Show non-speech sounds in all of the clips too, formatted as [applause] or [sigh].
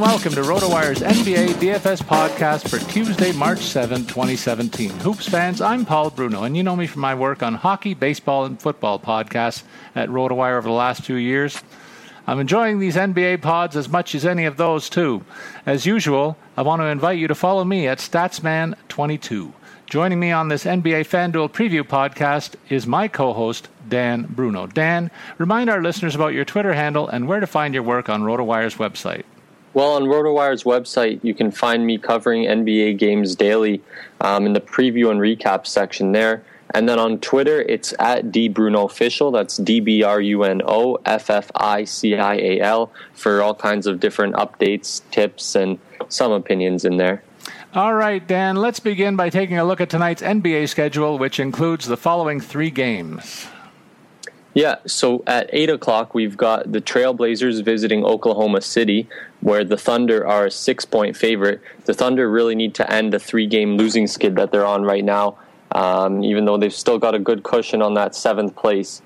Welcome to RotoWire's NBA DFS podcast for Tuesday, March 7, 2017. Hoops fans, I'm Paul Bruno, and you know me from my work on hockey, baseball, and football podcasts at RotoWire over the last few years. I'm enjoying these NBA pods as much as any of those, too. As usual, I want to invite you to follow me at Statsman22. Joining me on this NBA FanDuel preview podcast is my co host, Dan Bruno. Dan, remind our listeners about your Twitter handle and where to find your work on RotoWire's website. Well, on RotoWire's website, you can find me covering NBA games daily um, in the preview and recap section there. And then on Twitter, it's at dbrunoofficial. That's D B R U N O F F I C I A L for all kinds of different updates, tips, and some opinions in there. All right, Dan, let's begin by taking a look at tonight's NBA schedule, which includes the following three games. Yeah, so at 8 o'clock, we've got the Trailblazers visiting Oklahoma City, where the Thunder are a six point favorite. The Thunder really need to end a three game losing skid that they're on right now, um, even though they've still got a good cushion on that seventh place.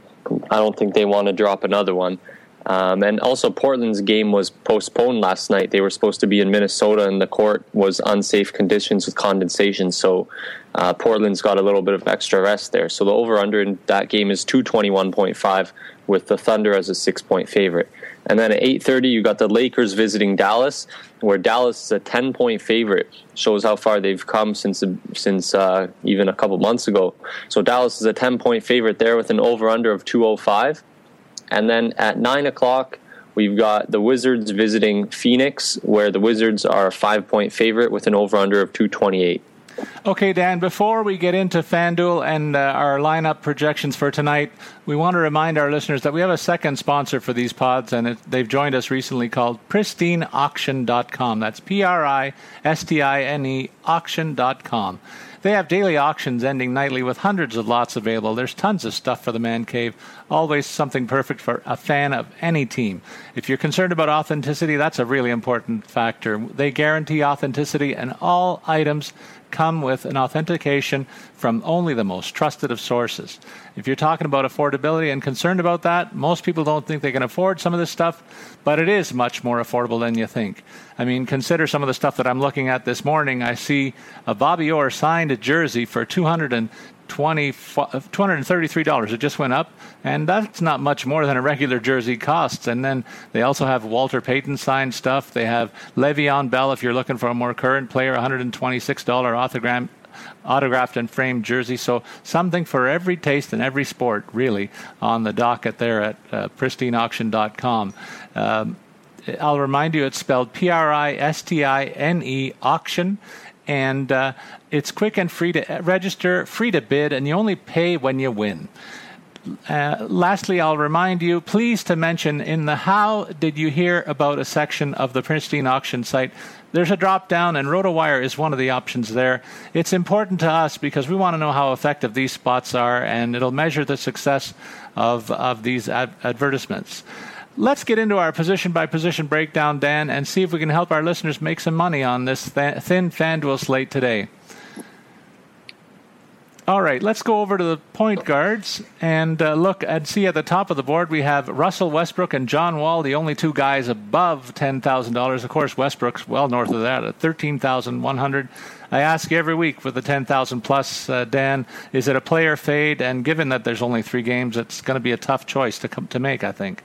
I don't think they want to drop another one. Um, and also, Portland's game was postponed last night. They were supposed to be in Minnesota, and the court was unsafe conditions with condensation. So, uh, Portland's got a little bit of extra rest there. So, the over under in that game is 221.5, with the Thunder as a six point favorite. And then at 8:30, you got the Lakers visiting Dallas, where Dallas is a 10 point favorite. Shows how far they've come since since uh, even a couple months ago. So Dallas is a 10 point favorite there with an over under of 205. And then at 9 o'clock, we've got the Wizards visiting Phoenix, where the Wizards are a five point favorite with an over under of 228. Okay, Dan, before we get into FanDuel and uh, our lineup projections for tonight, we want to remind our listeners that we have a second sponsor for these pods, and it, they've joined us recently called PristineAuction.com. That's P R I S T I N E pristineauction.com. They have daily auctions ending nightly with hundreds of lots available. There's tons of stuff for the man cave. Always something perfect for a fan of any team. If you're concerned about authenticity, that's a really important factor. They guarantee authenticity, and all items come with an authentication from only the most trusted of sources. If you're talking about affordability and concerned about that, most people don't think they can afford some of this stuff, but it is much more affordable than you think. I mean, consider some of the stuff that I'm looking at this morning. I see a Bobby Orr signed jersey for 200 20, $233. It just went up, and that's not much more than a regular jersey costs. And then they also have Walter Payton signed stuff. They have Le'Veon Bell, if you're looking for a more current player, $126 autogram, autographed and framed jersey. So something for every taste and every sport, really, on the docket there at uh, pristineauction.com. Um, I'll remind you, it's spelled P R I S T I N E auction and uh, it's quick and free to register, free to bid, and you only pay when you win. Uh, lastly, I'll remind you, please to mention in the How Did You Hear About a section of the Princeton auction site, there's a drop down, and RotoWire is one of the options there. It's important to us because we want to know how effective these spots are, and it'll measure the success of, of these ad- advertisements. Let's get into our position by position breakdown, Dan, and see if we can help our listeners make some money on this th- thin FanDuel slate today. All right, let's go over to the point guards and uh, look and see at the top of the board we have Russell Westbrook and John Wall, the only two guys above ten thousand dollars. Of course, Westbrook's well north of that at thirteen thousand one hundred. I ask every week for the ten thousand plus. Uh, Dan, is it a player fade? And given that there's only three games, it's going to be a tough choice to come to make. I think.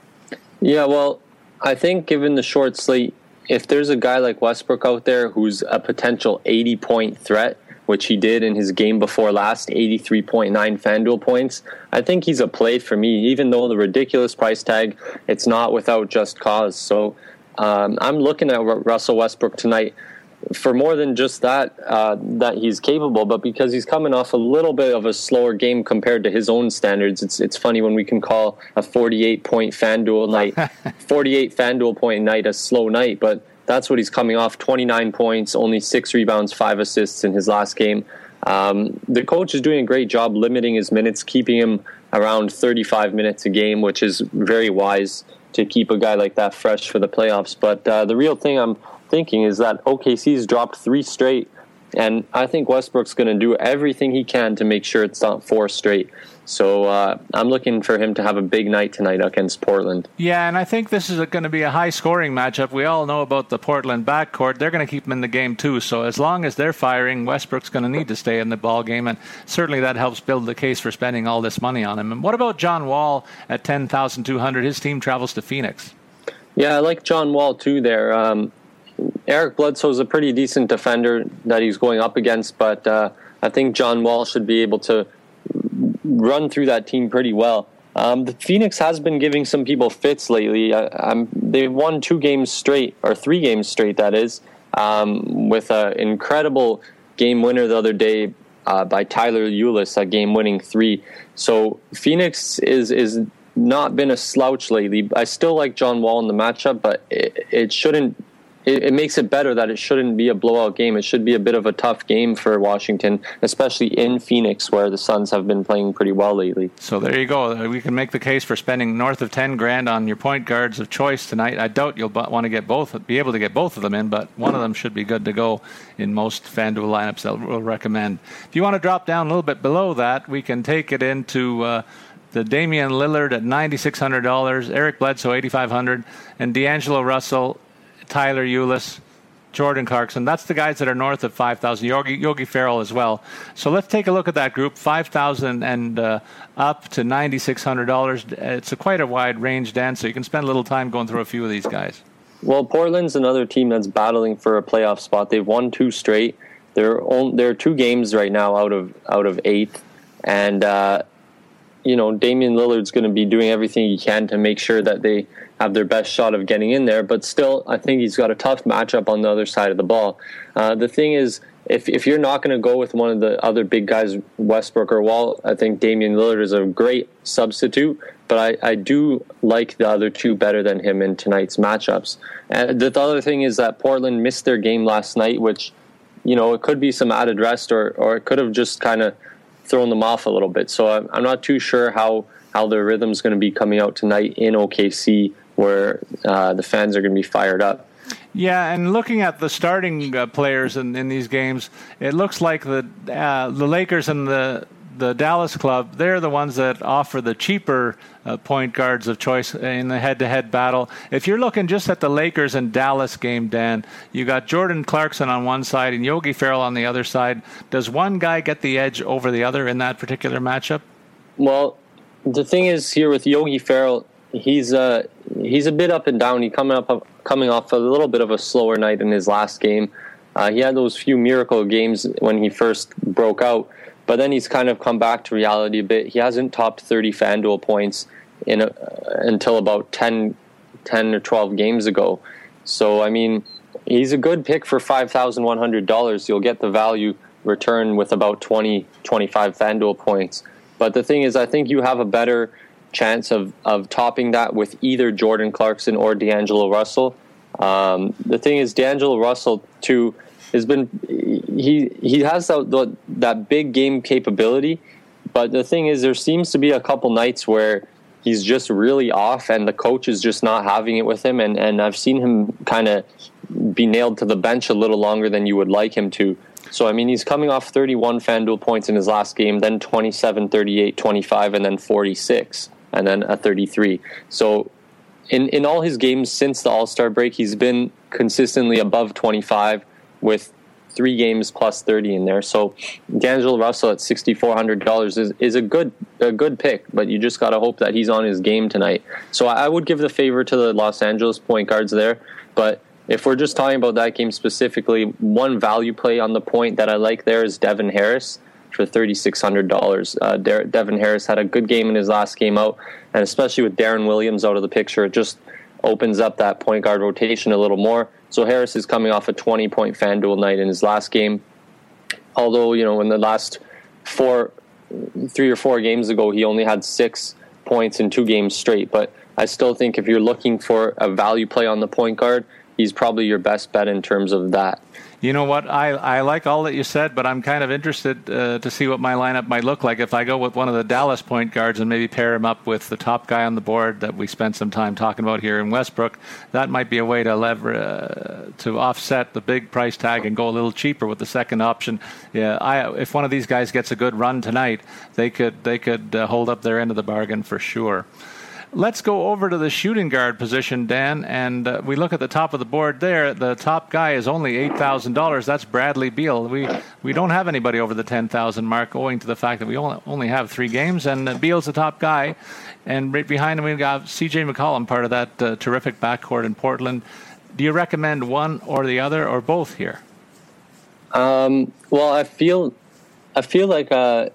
Yeah, well, I think given the short slate, if there's a guy like Westbrook out there who's a potential 80 point threat, which he did in his game before last, 83.9 FanDuel points, I think he's a play for me. Even though the ridiculous price tag, it's not without just cause. So um, I'm looking at Russell Westbrook tonight for more than just that uh, that he's capable, but because he's coming off a little bit of a slower game compared to his own standards. It's it's funny when we can call a 48 point FanDuel night, [laughs] 48 FanDuel point night a slow night, but that's what he's coming off. 29 points, only six rebounds, five assists in his last game. Um, the coach is doing a great job limiting his minutes, keeping him around 35 minutes a game, which is very wise to keep a guy like that fresh for the playoffs. But uh, the real thing I'm thinking is that OKC's dropped three straight, and I think Westbrook's going to do everything he can to make sure it's not four straight. So uh, I'm looking for him to have a big night tonight against Portland. Yeah, and I think this is going to be a high scoring matchup. We all know about the Portland backcourt. They're going to keep him in the game too. So as long as they're firing, Westbrook's going to need to stay in the ball game, and certainly that helps build the case for spending all this money on him. And what about John Wall at ten thousand two hundred? His team travels to Phoenix. Yeah, I like John Wall too. There, um, Eric Bledsoe is a pretty decent defender that he's going up against, but uh, I think John Wall should be able to run through that team pretty well. Um, the Phoenix has been giving some people fits lately. Uh, they've won two games straight, or three games straight, that is, um, with an incredible game winner the other day uh, by Tyler Ulis, a game winning three. So Phoenix is is not been a slouch lately. I still like John Wall in the matchup, but it, it shouldn't it, it, makes it better that it shouldn't be a blowout game. It should be a bit of a tough game for Washington, especially in Phoenix, where the Suns have been playing pretty well lately. So there you go. We can make the case for spending north of ten grand on your point guards of choice tonight. I doubt you'll want to get both, be able to get both of them in, but one of them should be good to go in most FanDuel lineups that we'll recommend. If you want to drop down a little bit below that, we can take it into. Uh, the Damian Lillard at $9,600, Eric Bledsoe 8,500, and D'Angelo Russell Tyler Ulis, Jordan Clarkson. That's the guys that are north of 5,000. Yogi, Yogi Ferrell as well. So let's take a look at that group 5,000 and uh, up to $9,600. It's a quite a wide range, Dan, so you can spend a little time going through a few of these guys. Well, Portland's another team that's battling for a playoff spot. They've won two straight. They're, they're two games right now out of out of eight, and uh, you know Damian Lillard's going to be doing everything he can to make sure that they have their best shot of getting in there. But still, I think he's got a tough matchup on the other side of the ball. Uh, the thing is, if if you're not going to go with one of the other big guys, Westbrook or Wall, I think Damian Lillard is a great substitute. But I, I do like the other two better than him in tonight's matchups. And the other thing is that Portland missed their game last night, which you know, it could be some added rest, or or it could have just kind of thrown them off a little bit. So I'm, I'm not too sure how how their rhythm's going to be coming out tonight in OKC, where uh, the fans are going to be fired up. Yeah, and looking at the starting uh, players in, in these games, it looks like the uh, the Lakers and the the Dallas club, they're the ones that offer the cheaper uh, point guards of choice in the head-to-head battle. If you're looking just at the Lakers and Dallas game, Dan, you got Jordan Clarkson on one side and Yogi Ferrell on the other side. Does one guy get the edge over the other in that particular matchup? Well, the thing is here with Yogi Ferrell, he's uh, he's a bit up and down. He coming up coming off a little bit of a slower night in his last game. Uh, he had those few miracle games when he first broke out but then he's kind of come back to reality a bit. He hasn't topped 30 FanDuel points in a, until about 10, 10 or 12 games ago. So, I mean, he's a good pick for $5,100. You'll get the value return with about 20, 25 FanDuel points. But the thing is, I think you have a better chance of, of topping that with either Jordan Clarkson or D'Angelo Russell. Um, the thing is, D'Angelo Russell, too, has been he he has that that big game capability, but the thing is, there seems to be a couple nights where he's just really off, and the coach is just not having it with him. And and I've seen him kind of be nailed to the bench a little longer than you would like him to. So I mean, he's coming off 31 FanDuel points in his last game, then 27, 38, 25, and then 46, and then a 33. So in in all his games since the All Star break, he's been consistently above 25 with three games plus 30 in there. So D'Angelo Russell at $6,400 is, is a good a good pick, but you just got to hope that he's on his game tonight. So I would give the favor to the Los Angeles point guards there. But if we're just talking about that game specifically, one value play on the point that I like there is Devin Harris for $3,600. Uh, De- Devin Harris had a good game in his last game out, and especially with Deron Williams out of the picture, it just opens up that point guard rotation a little more. So Harris is coming off a 20 point FanDuel night in his last game. Although, you know, in the last four, three or four games ago, he only had six points in two games straight. But I still think if you're looking for a value play on the point guard, he's probably your best bet in terms of that. You know what? I, I like all that you said, but I'm kind of interested uh, to see what my lineup might look like if I go with one of the Dallas point guards and maybe pair him up with the top guy on the board that we spent some time talking about here in Westbrook. That might be a way to lever uh, to offset the big price tag and go a little cheaper with the second option. Yeah, I, if one of these guys gets a good run tonight, they could they could uh, hold up their end of the bargain for sure. Let's go over to the shooting guard position, Dan, and uh, we look at the top of the board there. The top guy is only eight thousand dollars. That's Bradley Beal. We we don't have anybody over the ten thousand mark, owing to the fact that we only only have three games, and uh, Beal's the top guy. And right behind him, we've got C.J. McCollum, part of that uh, terrific backcourt in Portland. Do you recommend one or the other, or both here? Um, well, I feel I feel like uh,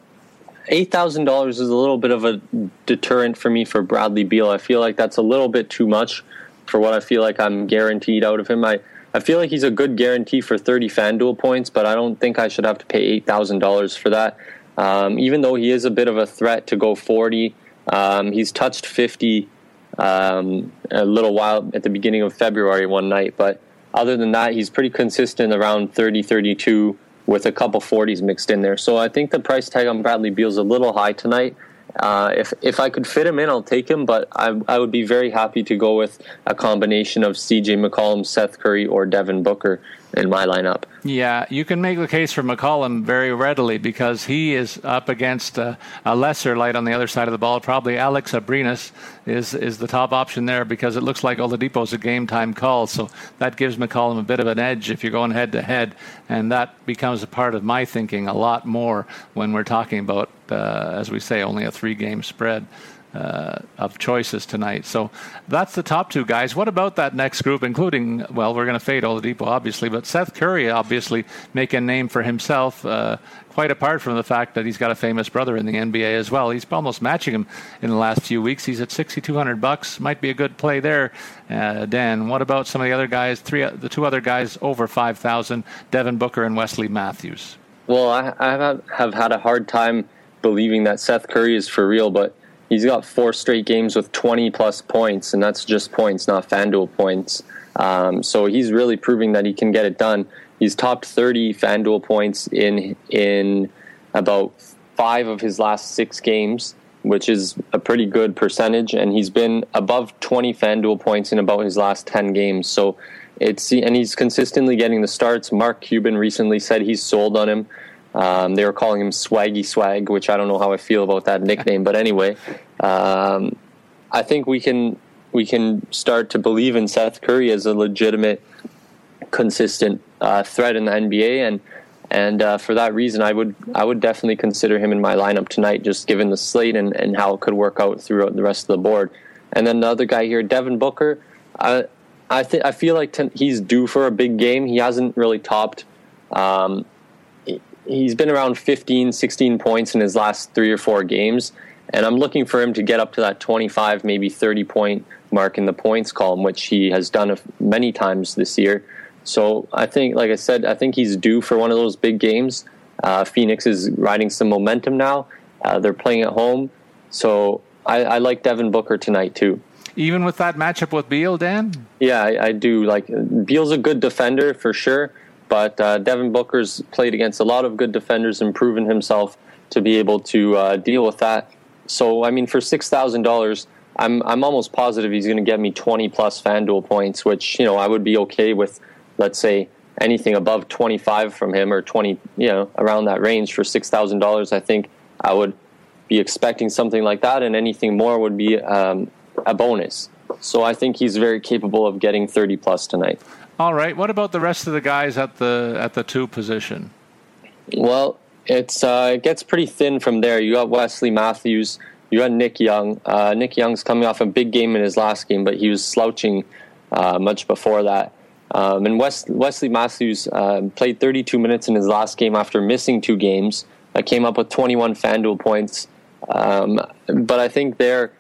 eight thousand dollars is a little bit of a deterrent for me for Bradley Beal. I feel like that's a little bit too much for what I feel like I'm guaranteed out of him. I I feel like he's a good guarantee for thirty FanDuel points, but I don't think I should have to pay eight thousand dollars for that. Um, even though he is a bit of a threat to go forty, um, he's touched fifty um, a little while at the beginning of February one night, but other than that, he's pretty consistent around 30, 32 with a couple 40s mixed in there. So I think the price tag on Bradley Beal is a little high tonight. Uh, if if I could fit him in, I'll take him, but I, I would be very happy to go with a combination of C.J. McCollum, Seth Curry, or Devin Booker in my lineup. Yeah, you can make the case for McCollum very readily because he is up against a, a lesser light on the other side of the ball. Probably Alex Abrines is is the top option there because it looks like Oladipo's a game time call, so that gives McCollum a bit of an edge if you're going head to head, and that becomes a part of my thinking a lot more when we're talking about, uh, as we say, only a three game spread uh, of choices tonight. So that's the top two guys. What about that next group, including, well, we're going to fade all the Oladipo, obviously, but Seth Curry obviously making a name for himself, uh, quite apart from the fact that he's got a famous brother in the NBA as well. He's almost matching him in the last few weeks. He's at 6,200 bucks. Might be a good play there, uh, Dan. What about some of the other guys, three, the two other guys over 5,000, Devin Booker and Wesley Matthews? Well, I, I have had a hard time believing that Seth Curry is for real, but he's got four straight games with 20 plus points, and that's just points, not FanDuel points. Um, so he's really proving that he can get it done. he's topped 30 FanDuel points in in about five of his last six games, which is a pretty good percentage. And he's been above 20 FanDuel points in about his last 10 games. So it's and he's consistently getting the starts. Mark Cuban recently said he's sold on him. Um, they were calling him Swaggy Swag, which I don't know how I feel about that nickname, but anyway, um, I think we can we can start to believe in Seth Curry as a legitimate, consistent uh, threat in the NBA, and and uh, for that reason, I would I would definitely consider him in my lineup tonight, just given the slate and, and how it could work out throughout the rest of the board. And then the other guy here, Devin Booker, I I think I feel like t- he's due for a big game. He hasn't really topped. Um, he's been around 15, 16 points in his last three or four games. And I'm looking for him to get up to that 25, maybe 30 point mark in the points column, which he has done many times this year. So I think, like I said, I think he's due for one of those big games. Uh, Phoenix is riding some momentum now. Uh, they're playing at home. So I, I, like Devin Booker tonight, too. Even with that matchup with Beal, Dan? Yeah, I, I do. Like, Beal's a good defender for sure. But uh, Devin Booker's played against a lot of good defenders and proven himself to be able to uh, deal with that. So, I mean, for six thousand dollars, I'm I'm almost positive he's going to get me twenty plus FanDuel points, which you know I would be okay with. Let's say anything above twenty five from him or twenty, you know, around that range for six thousand dollars. I think I would be expecting something like that, and anything more would be um, a bonus. So I think he's very capable of getting thirty plus tonight. All right. What about the rest of the guys at the at the two position? Well, it's uh, it gets pretty thin from there. You got Wesley Matthews, you got Nick Young. Uh, Nick Young's coming off a big game in his last game, but he was slouching uh, much before that. Um, and West, Wesley Matthews uh, played 32 minutes in his last game after missing two games. I came up with 21 FanDuel points. Um, but I think there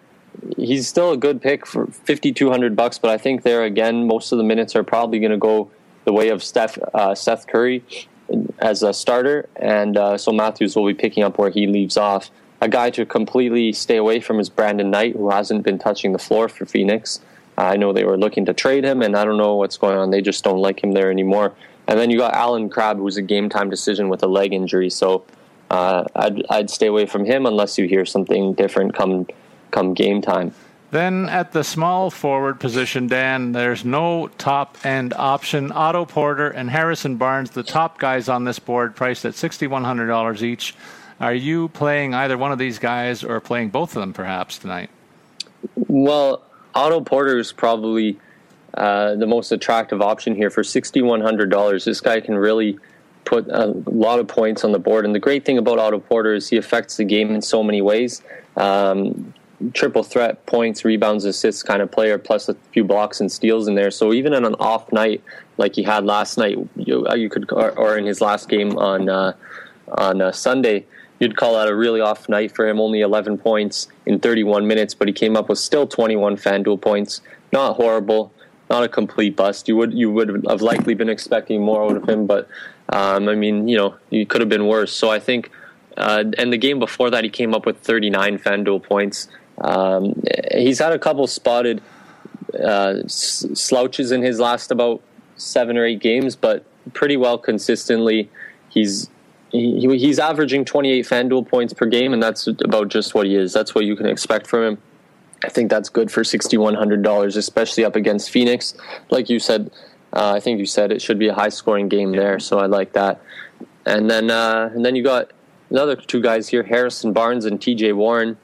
he's still a good pick for 5200 bucks but i think there again most of the minutes are probably going to go the way of Steph, uh, seth curry as a starter and uh, so matthews will be picking up where he leaves off. A guy to completely stay away from is brandon knight who hasn't been touching the floor for phoenix. Uh, i know they were looking to trade him and i don't know what's going on. They just don't like him there anymore. And then you got allen crabbe who's a game time decision with a leg injury. So uh, I'd, I'd stay away from him unless you hear something different come come game time. Then at the small forward position, Dan, there's no top end option. Otto Porter and Harrison Barnes, the top guys on this board, priced at $6,100 each. Are you playing either one of these guys or playing both of them perhaps tonight? Well, Otto Porter is probably uh, the most attractive option here for $6,100. This guy can really put a lot of points on the board. And the great thing about Otto Porter is he affects the game in so many ways. Um, triple threat points, rebounds, assists kind of player, plus a few blocks and steals in there. So even on an off night like he had last night, you, uh, you could or, or, in his last game on uh, on uh, Sunday, you'd call that a really off night for him. Only 11 points in 31 minutes, but he came up with still 21 FanDuel points. Not horrible, not a complete bust. You would you would have likely been expecting more out of him, but um, I mean, you know, he could have been worse. So I think. Uh, and the game before that, he came up with 39 FanDuel points. Um, he's had a couple spotted uh, slouches in his last about seven or eight games, but pretty well consistently. He's he, he's averaging 28 FanDuel points per game, and that's about just what he is. That's what you can expect from him. I think that's good for $6,100, especially up against Phoenix. Like you said, uh, I think you said it should be a high scoring game there, so I like that. And then uh, and then you got another two guys here, Harrison Barnes and T.J. Warren.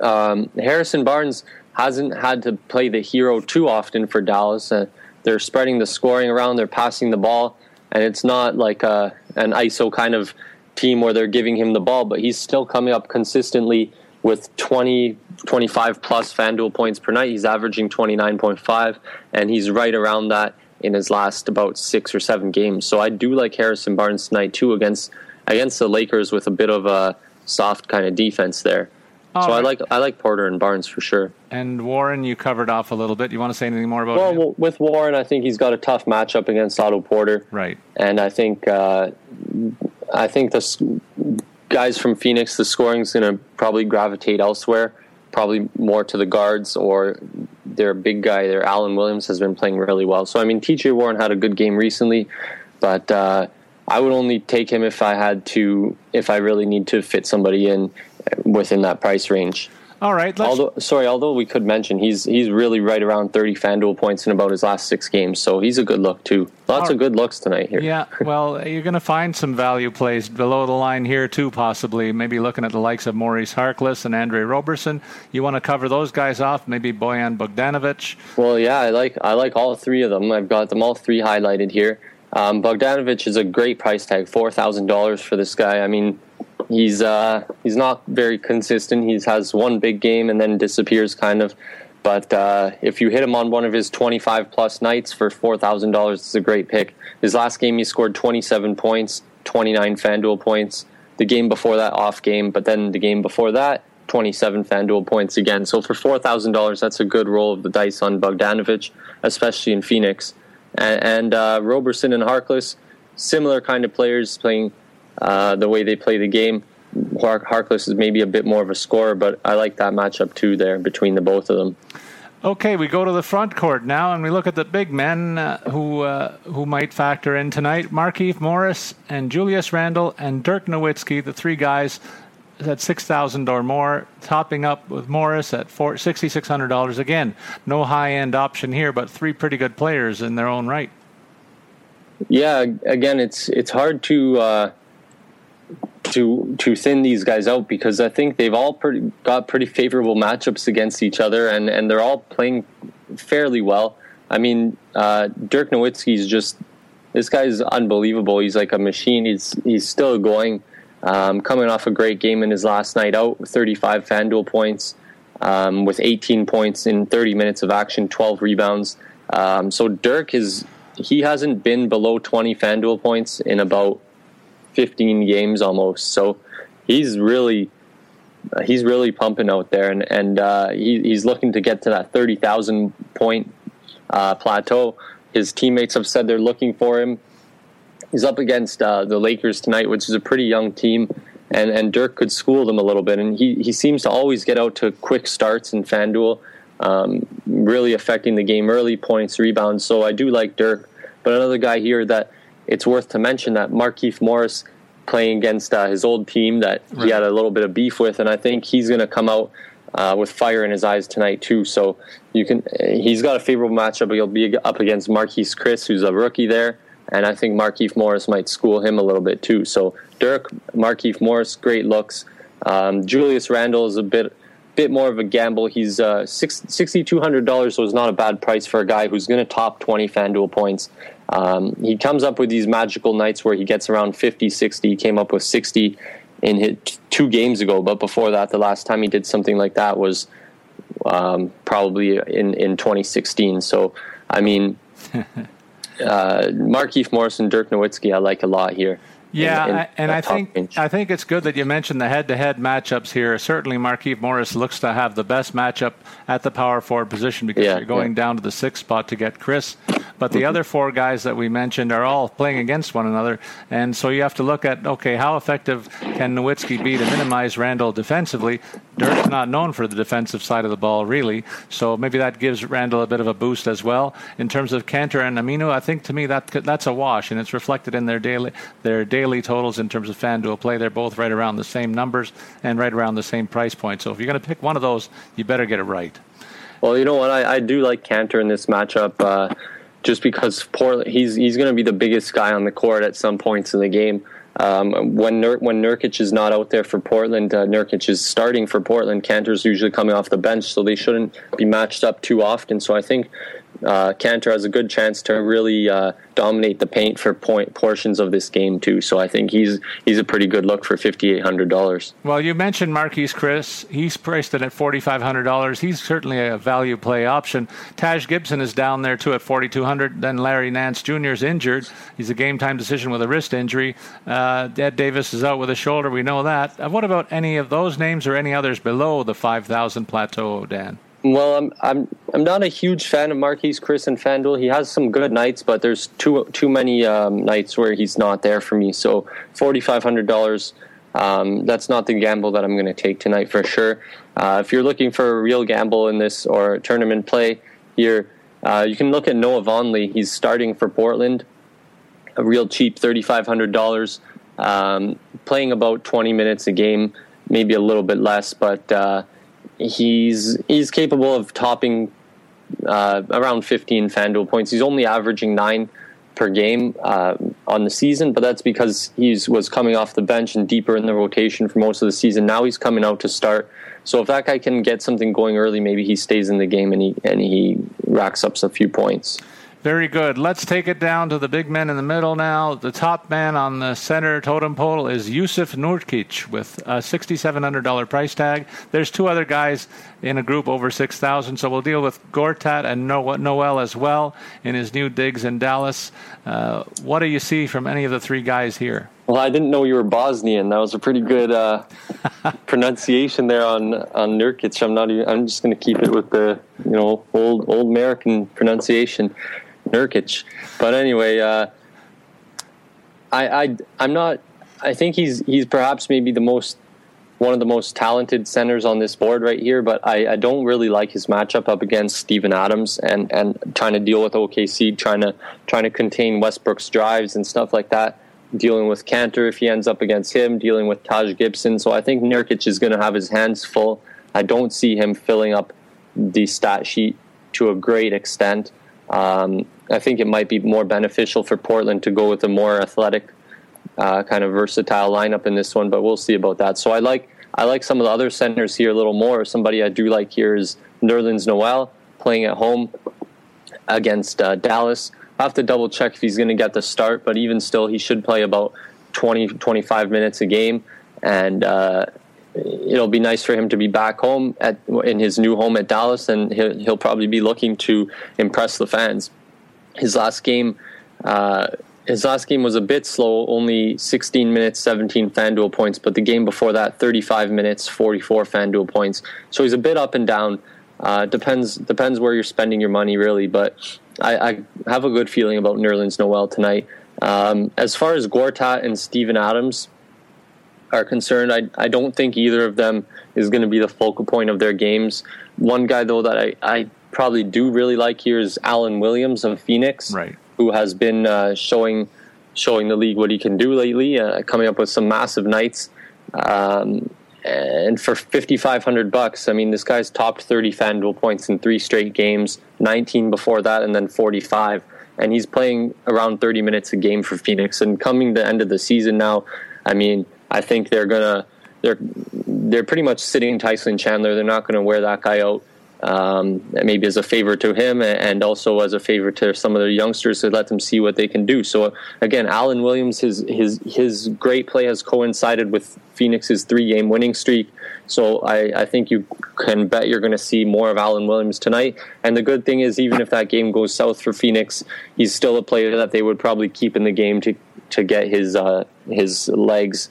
Um, Harrison Barnes hasn't had to play the hero too often for Dallas. Uh, they're spreading the scoring around, they're passing the ball, and it's not like a, an ISO kind of team where they're giving him the ball, but he's still coming up consistently with 20, 25 plus FanDuel points per night. He's averaging 29.5, and he's right around that in his last about six or seven games. So I do like Harrison Barnes tonight too against against the Lakers with a bit of a soft kind of defense there. All so right. I like I like Porter and Barnes for sure. And Warren, you covered off a little bit. You want to say anything more about? Well, him? with Warren, I think he's got a tough matchup against Otto Porter. Right. And I think uh, I think the guys from Phoenix, the scoring is going to probably gravitate elsewhere, probably more to the guards or their big guy, their Alan Williams has been playing really well. So I mean, T.J. Warren had a good game recently. but uh, I would only take him if I had to, if I really need to fit somebody in within that price range. All right. Although, sorry, although we could mention he's he's really right around 30 FanDuel points in about his last six games, so he's a good look too. Lots of good looks tonight here. Yeah, [laughs] well, you're going to find some value plays below the line here too, possibly. Maybe looking at the likes of Maurice Harkless and Andre Roberson. You want to cover those guys off? Maybe Bojan Bogdanovic. Well, yeah, I like I like all three of them. I've got them all three highlighted here. Um, Bogdanovic is a great price tag, four thousand dollars for this guy. I mean, he's uh, he's not very consistent. He has one big game and then disappears, kind of. But uh, if you hit him on one of his 25 plus nights for $4,000, it's a great pick. His last game, he scored 27 points, 29 FanDuel points. The game before that, off game. But then the game before that, 27 FanDuel points again. So for $4,000, that's a good roll of the dice on Bogdanovic, especially in Phoenix. And, and uh, Roberson and Harkless, similar kind of players playing uh, the way they play the game. Harkless is maybe a bit more of a scorer, but I like that matchup too there between the both of them. Okay, we go to the front court now, and we look at the big men uh, who uh, who might factor in tonight: Markieff Morris and Julius Randle and Dirk Nowitzki, the three guys at six thousand or more, topping up with Morris at sixty six hundred dollars. Again, no high end option here, but three pretty good players in their own right. Yeah, again, it's it's hard to. Uh to to thin these guys out because I think they've all pretty, got pretty favorable matchups against each other and, and they're all playing fairly well. I mean, uh, Dirk Nowitzki is just this guy's unbelievable. He's like a machine. He's he's still going, um, coming off a great game in his last night out, 35 FanDuel points, um, with 18 points in 30 minutes of action, 12 rebounds. Um, so Dirk is he hasn't been below 20 FanDuel points in about 15 games almost. So he's really he's really pumping out there, and and uh, he, he's looking to get to that 30,000 point uh, plateau. His teammates have said they're looking for him. He's up against uh, the Lakers tonight, which is a pretty young team, and and Dirk could school them a little bit. And he he seems to always get out to quick starts in FanDuel, um, really affecting the game early, points, rebounds. So I do like Dirk. But another guy here that it's worth to mention that Markieff Morris playing against uh, his old team that right. he had a little bit of beef with, and I think he's going to come out uh, with fire in his eyes tonight too. So you can he's got a favorable matchup. He'll be up against Marquese Chriss, who's a rookie there, and I think Markieff Morris might school him a little bit too. So Dirk, Markieff Morris, great looks. Um, Julius Randle is a bit bit more of a gamble. He's uh, sixty two hundred dollars, so it's not a bad price for a guy who's going to top twenty FanDuel points. Um, he comes up with these magical nights where he gets around 50, 60. He came up with 60 in his two games ago, but before that, the last time he did something like that was um, probably in, in 2016. So, I mean, [laughs] uh, Markieff Morrison, Dirk Nowitzki, I like a lot here. Yeah, in, in and I think range. I think it's good that you mentioned the head-to-head matchups here. Certainly, Markieff Morris looks to have the best matchup at the power forward position because yeah, you're going yeah. down to the sixth spot to get Chriss. But the other four guys that we mentioned are all playing against one another, and so you have to look at okay, how effective can Nowitzki be to minimize Randle defensively? Dirk's not known for the defensive side of the ball, really, so maybe that gives Randle a bit of a boost as well. In terms of Kanter and Aminu, I think to me that that's a wash, and it's reflected in their daily their daily daily totals in terms of FanDuel play. They're both right around the same numbers and right around the same price point. So if you're going to pick one of those, you better get it right. Well, you know what? I, I do like Kanter in this matchup. Uh, just because Portland, he's he's going to be the biggest guy on the court at some points in the game. Um, when Nur- when Nurkic is not out there for Portland, uh, Nurkic is starting for Portland. Kanter's usually coming off the bench, so they shouldn't be matched up too often. So I think uh, Kanter has a good chance to really uh, dominate the paint for point portions of this game too. So I think he's he's a pretty good look for fifty eight hundred dollars. Well, you mentioned Marquese Chriss. He's priced it at forty five hundred dollars. He's certainly a value play option. Taj Gibson is down there too at forty two hundred. Then Larry Nance Jr. is injured. He's a game time decision with a wrist injury. Uh, Ed Davis is out with a shoulder. We know that. Uh, what about any of those names or any others below the five thousand plateau, Dan? Well, I'm I'm I'm not a huge fan of Marquese Chriss and FanDuel. He has some good nights, but there's too too many um, nights where he's not there for me. So forty five hundred dollars. Um, that's not the gamble that I'm going to take tonight for sure. Uh, if you're looking for a real gamble in this or tournament play here, uh, you can look at Noah Vonleh. He's starting for Portland. a real cheap thirty five hundred dollars, um, playing about twenty minutes a game, maybe a little bit less, but uh, he's he's capable of topping uh, around fifteen FanDuel points. He's only averaging nine per game uh, on the season, but that's because he was coming off the bench and deeper in the rotation for most of the season. Now he's coming out to start. So if that guy can get something going early, maybe he stays in the game and he and he racks up a few points. Very good. Let's take it down to the big men in the middle now. The top man on the center totem pole is Jusuf Nurkic with a $6,700 price tag. There's two other guys in a group over 6,000, so we'll deal with Gortat and Noel as well in his new digs in Dallas. Uh, what do you see from any of the three guys here? Well, I didn't know you were Bosnian. That was a pretty good uh, [laughs] pronunciation there on on Nurkic. I'm not. Even, I'm just going to keep it with the you know old old American pronunciation. Nurkic. But anyway, uh, I, I I'm not. I think he's he's perhaps maybe the most one of the most talented centers on this board right here, but I, I, don't really like his matchup up against Steven Adams and, and trying to deal with OKC, trying to trying to contain Westbrook's drives and stuff like that. Dealing with Kanter if he ends up against him, dealing with Taj Gibson. So I think Nurkic is going to have his hands full. I don't see him filling up the stat sheet to a great extent. Um, I think it might be more beneficial for Portland to go with a more athletic, uh, kind of versatile lineup in this one, but we'll see about that. So I like I like some of the other centers here a little more. Somebody I do like here is Nerlens Noel playing at home against uh, Dallas. I have to double check if he's going to get the start, but even still, he should play about 20, 25 minutes a game. And uh, it'll be nice for him to be back home at in his new home at Dallas, and he'll, he'll probably be looking to impress the fans his last game. Uh, his last game was a bit slow, only 16 minutes, 17 FanDuel points, but the game before that, 35 minutes, 44 FanDuel points. So he's a bit up and down. Uh, depends depends where you're spending your money, really. But I, I have a good feeling about Nerlens Noel tonight. Um, as far as Gortat and Steven Adams are concerned, I, I don't think either of them is going to be the focal point of their games. One guy, though, that I, I probably do really like here is Alan Williams of Phoenix, right. who has been uh, showing showing the league what he can do lately, uh, coming up with some massive nights. Um, and for 5500 bucks, I mean, this guy's topped 30 FanDuel points in three straight games, 19 before that, and then 45. And he's playing around 30 minutes a game for Phoenix. And coming the end of the season now, I mean, I think they're gonna they're they're pretty much sitting Tyson Chandler. They're not going to wear that guy out um, maybe as a favor to him and also as a favor to some of the youngsters to let them see what they can do. So again, Alan Williams, his his his great play has coincided with Phoenix's three game winning streak. So I, I think you can bet you're going to see more of Alan Williams tonight. And the good thing is, even if that game goes south for Phoenix, he's still a player that they would probably keep in the game to to get his uh, his legs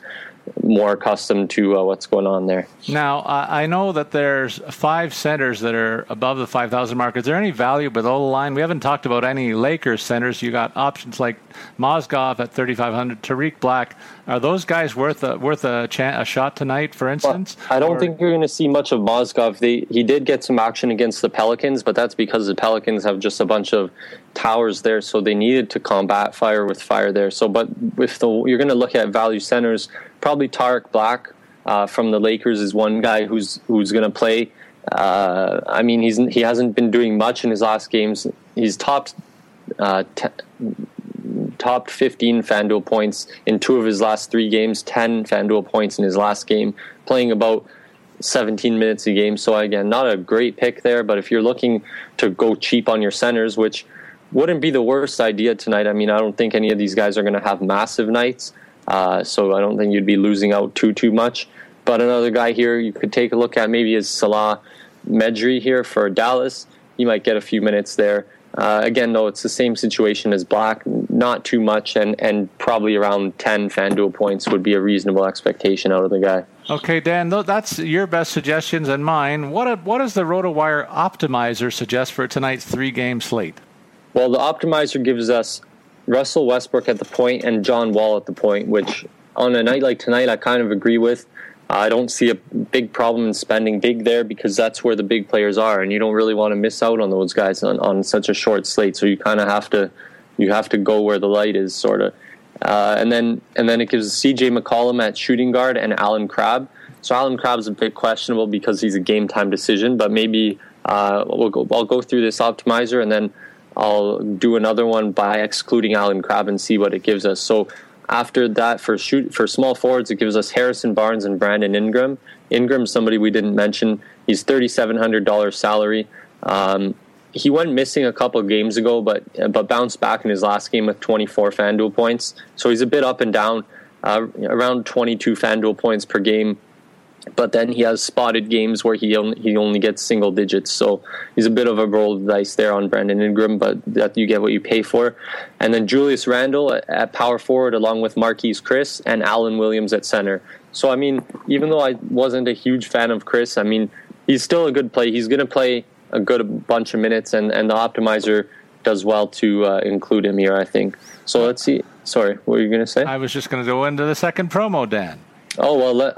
more accustomed to uh, what's going on there. Now, I know that there's five centers that are above the 5,000 mark. Is there any value below the line? We haven't talked about any Lakers centers. You got options like Mozgov at 3,500, Tarik Black. Are those guys worth a, worth a, a shot tonight, for instance? Well, I don't or? think you're going to see much of Mozgov. They, he did get some action against the Pelicans, but that's because the Pelicans have just a bunch of towers there, so they needed to combat fire with fire there. So, but if the, you're going to look at value centers, probably Tarik Black uh, from the Lakers is one guy who's who's going to play. Uh, I mean, he's he hasn't been doing much in his last games. He's topped uh, t- topped 15 FanDuel points in two of his last three games, 10 FanDuel points in his last game, playing about 17 minutes a game. So again, not a great pick there, but if you're looking to go cheap on your centers, which wouldn't be the worst idea tonight. I mean, I don't think any of these guys are going to have massive nights. Uh, so I don't think you'd be losing out too too much. But another guy here you could take a look at maybe is Salah Mejri here for Dallas. You might get a few minutes there. Uh, again, though, it's the same situation as Black, not too much, and, and probably around 10 FanDuel points would be a reasonable expectation out of the guy. Okay, Dan, that's your best suggestions and mine. What, what does the RotoWire optimizer suggest for tonight's three game slate? Well, the optimizer gives us Russell Westbrook at the point and John Wall at the point, which on a night like tonight, I kind of agree with. I don't see a big problem in spending big there because that's where the big players are, and you don't really want to miss out on those guys on, on such a short slate. So you kind of have to you have to go where the light is, sort of. Uh, and then and then it gives C.J. McCollum at shooting guard and Allen Crabbe. So Allen Crabbe's a bit questionable because he's a game time decision, but maybe uh, we'll go, I'll go through this optimizer and then I'll do another one by excluding Allen Crabbe and see what it gives us. So after that, for shoot for small forwards, it gives us Harrison Barnes and Brandon Ingram. Ingram, somebody we didn't mention, he's thirty seven hundred dollars salary. Um, he went missing a couple games ago, but but bounced back in his last game with 24 FanDuel points. So he's a bit up and down, uh, around 22 FanDuel points per game. But then he has spotted games where he only, he only gets single digits. So he's a bit of a roll of dice there on Brandon Ingram, but that you get what you pay for. And then Julius Randle at power forward, along with Marquese Chriss and Alan Williams at center. So I mean, even though I wasn't a huge fan of Chriss, I mean he's still a good play. He's going to play a good bunch of minutes, and, and the optimizer does well to uh, include him here, I think. So let's see. Sorry, what were you going to say? I was just going to go into the second promo, Dan. Oh, well,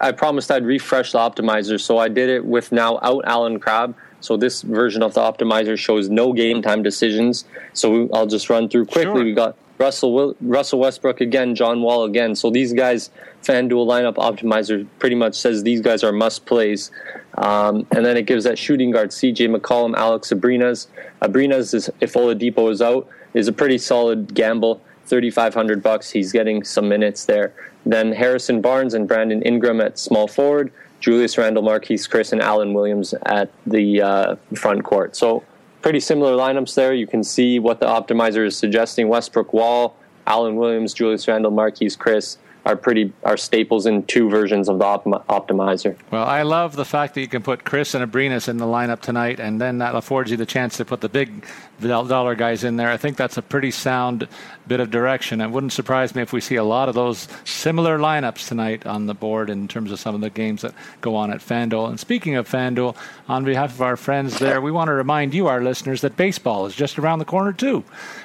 I promised I'd refresh the optimizer, so I did it with now out Allen Crabbe. So this version of the optimizer shows no game time decisions. So I'll just run through quickly. Sure. We got Russell Russell Westbrook again, John Wall again. So these guys, FanDuel lineup optimizer pretty much says these guys are must plays. Um, and then it gives that shooting guard CJ McCollum, Alex Abrines. Abrines is if Oladipo is out, is a pretty solid gamble. Thirty five hundred bucks. He's getting some minutes there. Then Harrison Barnes and Brandon Ingram at small forward. Julius Randle, Marquese Chriss, and Alan Williams at the uh, front court. So pretty similar lineups there. You can see what the optimizer is suggesting. Westbrook Wall, Alan Williams, Julius Randle, Marquese Chriss are pretty are staples in two versions of the optimizer. Well, I love the fact that you can put Chriss and Abrines in the lineup tonight, and then that affords you the chance to put the big dollar guys in there. I think that's a pretty sound bit of direction. It wouldn't surprise me if we see a lot of those similar lineups tonight on the board in terms of some of the games that go on at FanDuel. And speaking of FanDuel, on behalf of our friends there, we want to remind you, our listeners, that baseball is just around the corner too.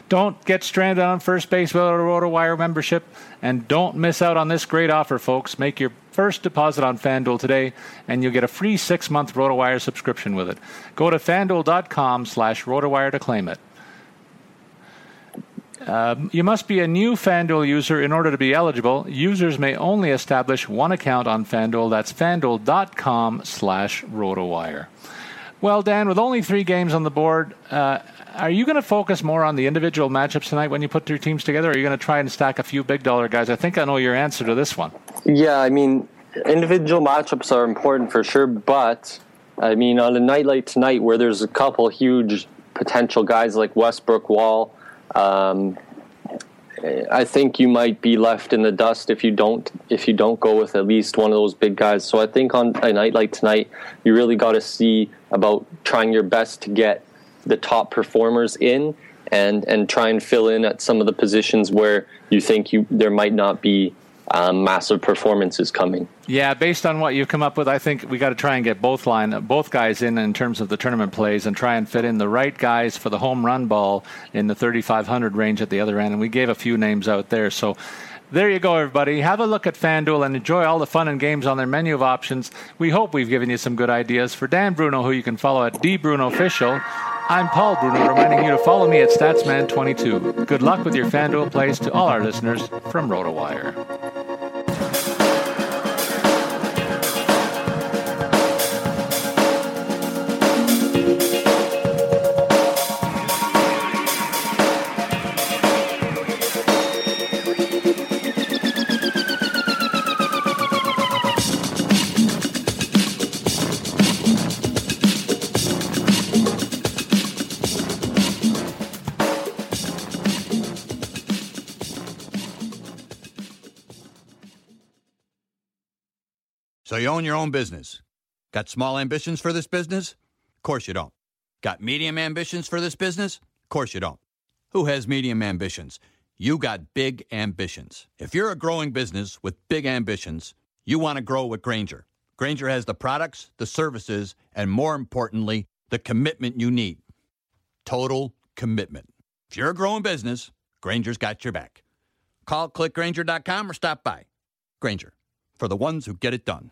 Don't get stranded on first base without a RotoWire membership, and don't miss out on this great offer, folks. Make your first deposit on FanDuel today, and you'll get a free six-month RotoWire subscription with it. Go to FanDuel.com slash RotoWire to claim it. Uh, you must be a new FanDuel user in order to be eligible. Users may only establish one account on FanDuel. That's FanDuel.com slash RotoWire. Well, Dan, with only three games on the board, uh, are you going to focus more on the individual matchups tonight when you put your teams together, or are you going to try and stack a few big dollar guys? I think I know your answer to this one. Yeah, I mean, individual matchups are important for sure, but I mean, on a night like tonight where there's a couple huge potential guys like Westbrook Wall, um, I think you might be left in the dust if you don't if you don't go with at least one of those big guys. So I think on a night like tonight, you really got to see about trying your best to get the top performers in and and try and fill in at some of the positions where you think you there might not be um, massive performances coming. Yeah, based on what you've come up with, I think we got to try and get both line both guys in in terms of the tournament plays and try and fit in the right guys for the home run ball in the 3500 range at the other end. And we gave a few names out there, so. There you go, everybody. Have a look at FanDuel and enjoy all the fun and games on their menu of options. We hope we've given you some good ideas. For Dan Bruno, who you can follow at DBrunoOfficial, I'm Paul Bruno, reminding you to follow me at Statsman22. Good luck with your FanDuel plays to all our listeners from RotoWire. You own your own business. Got small ambitions for this business? Of course you don't. Got medium ambitions for this business? Of course you don't. Who has medium ambitions? You got big ambitions. If you're a growing business with big ambitions, you want to grow with Grainger. Grainger has the products, the services, and more importantly, the commitment you need. Total commitment. If you're a growing business, Grainger's got your back. Call clickgrainger.com or stop by. Grainger, for the ones who get it done.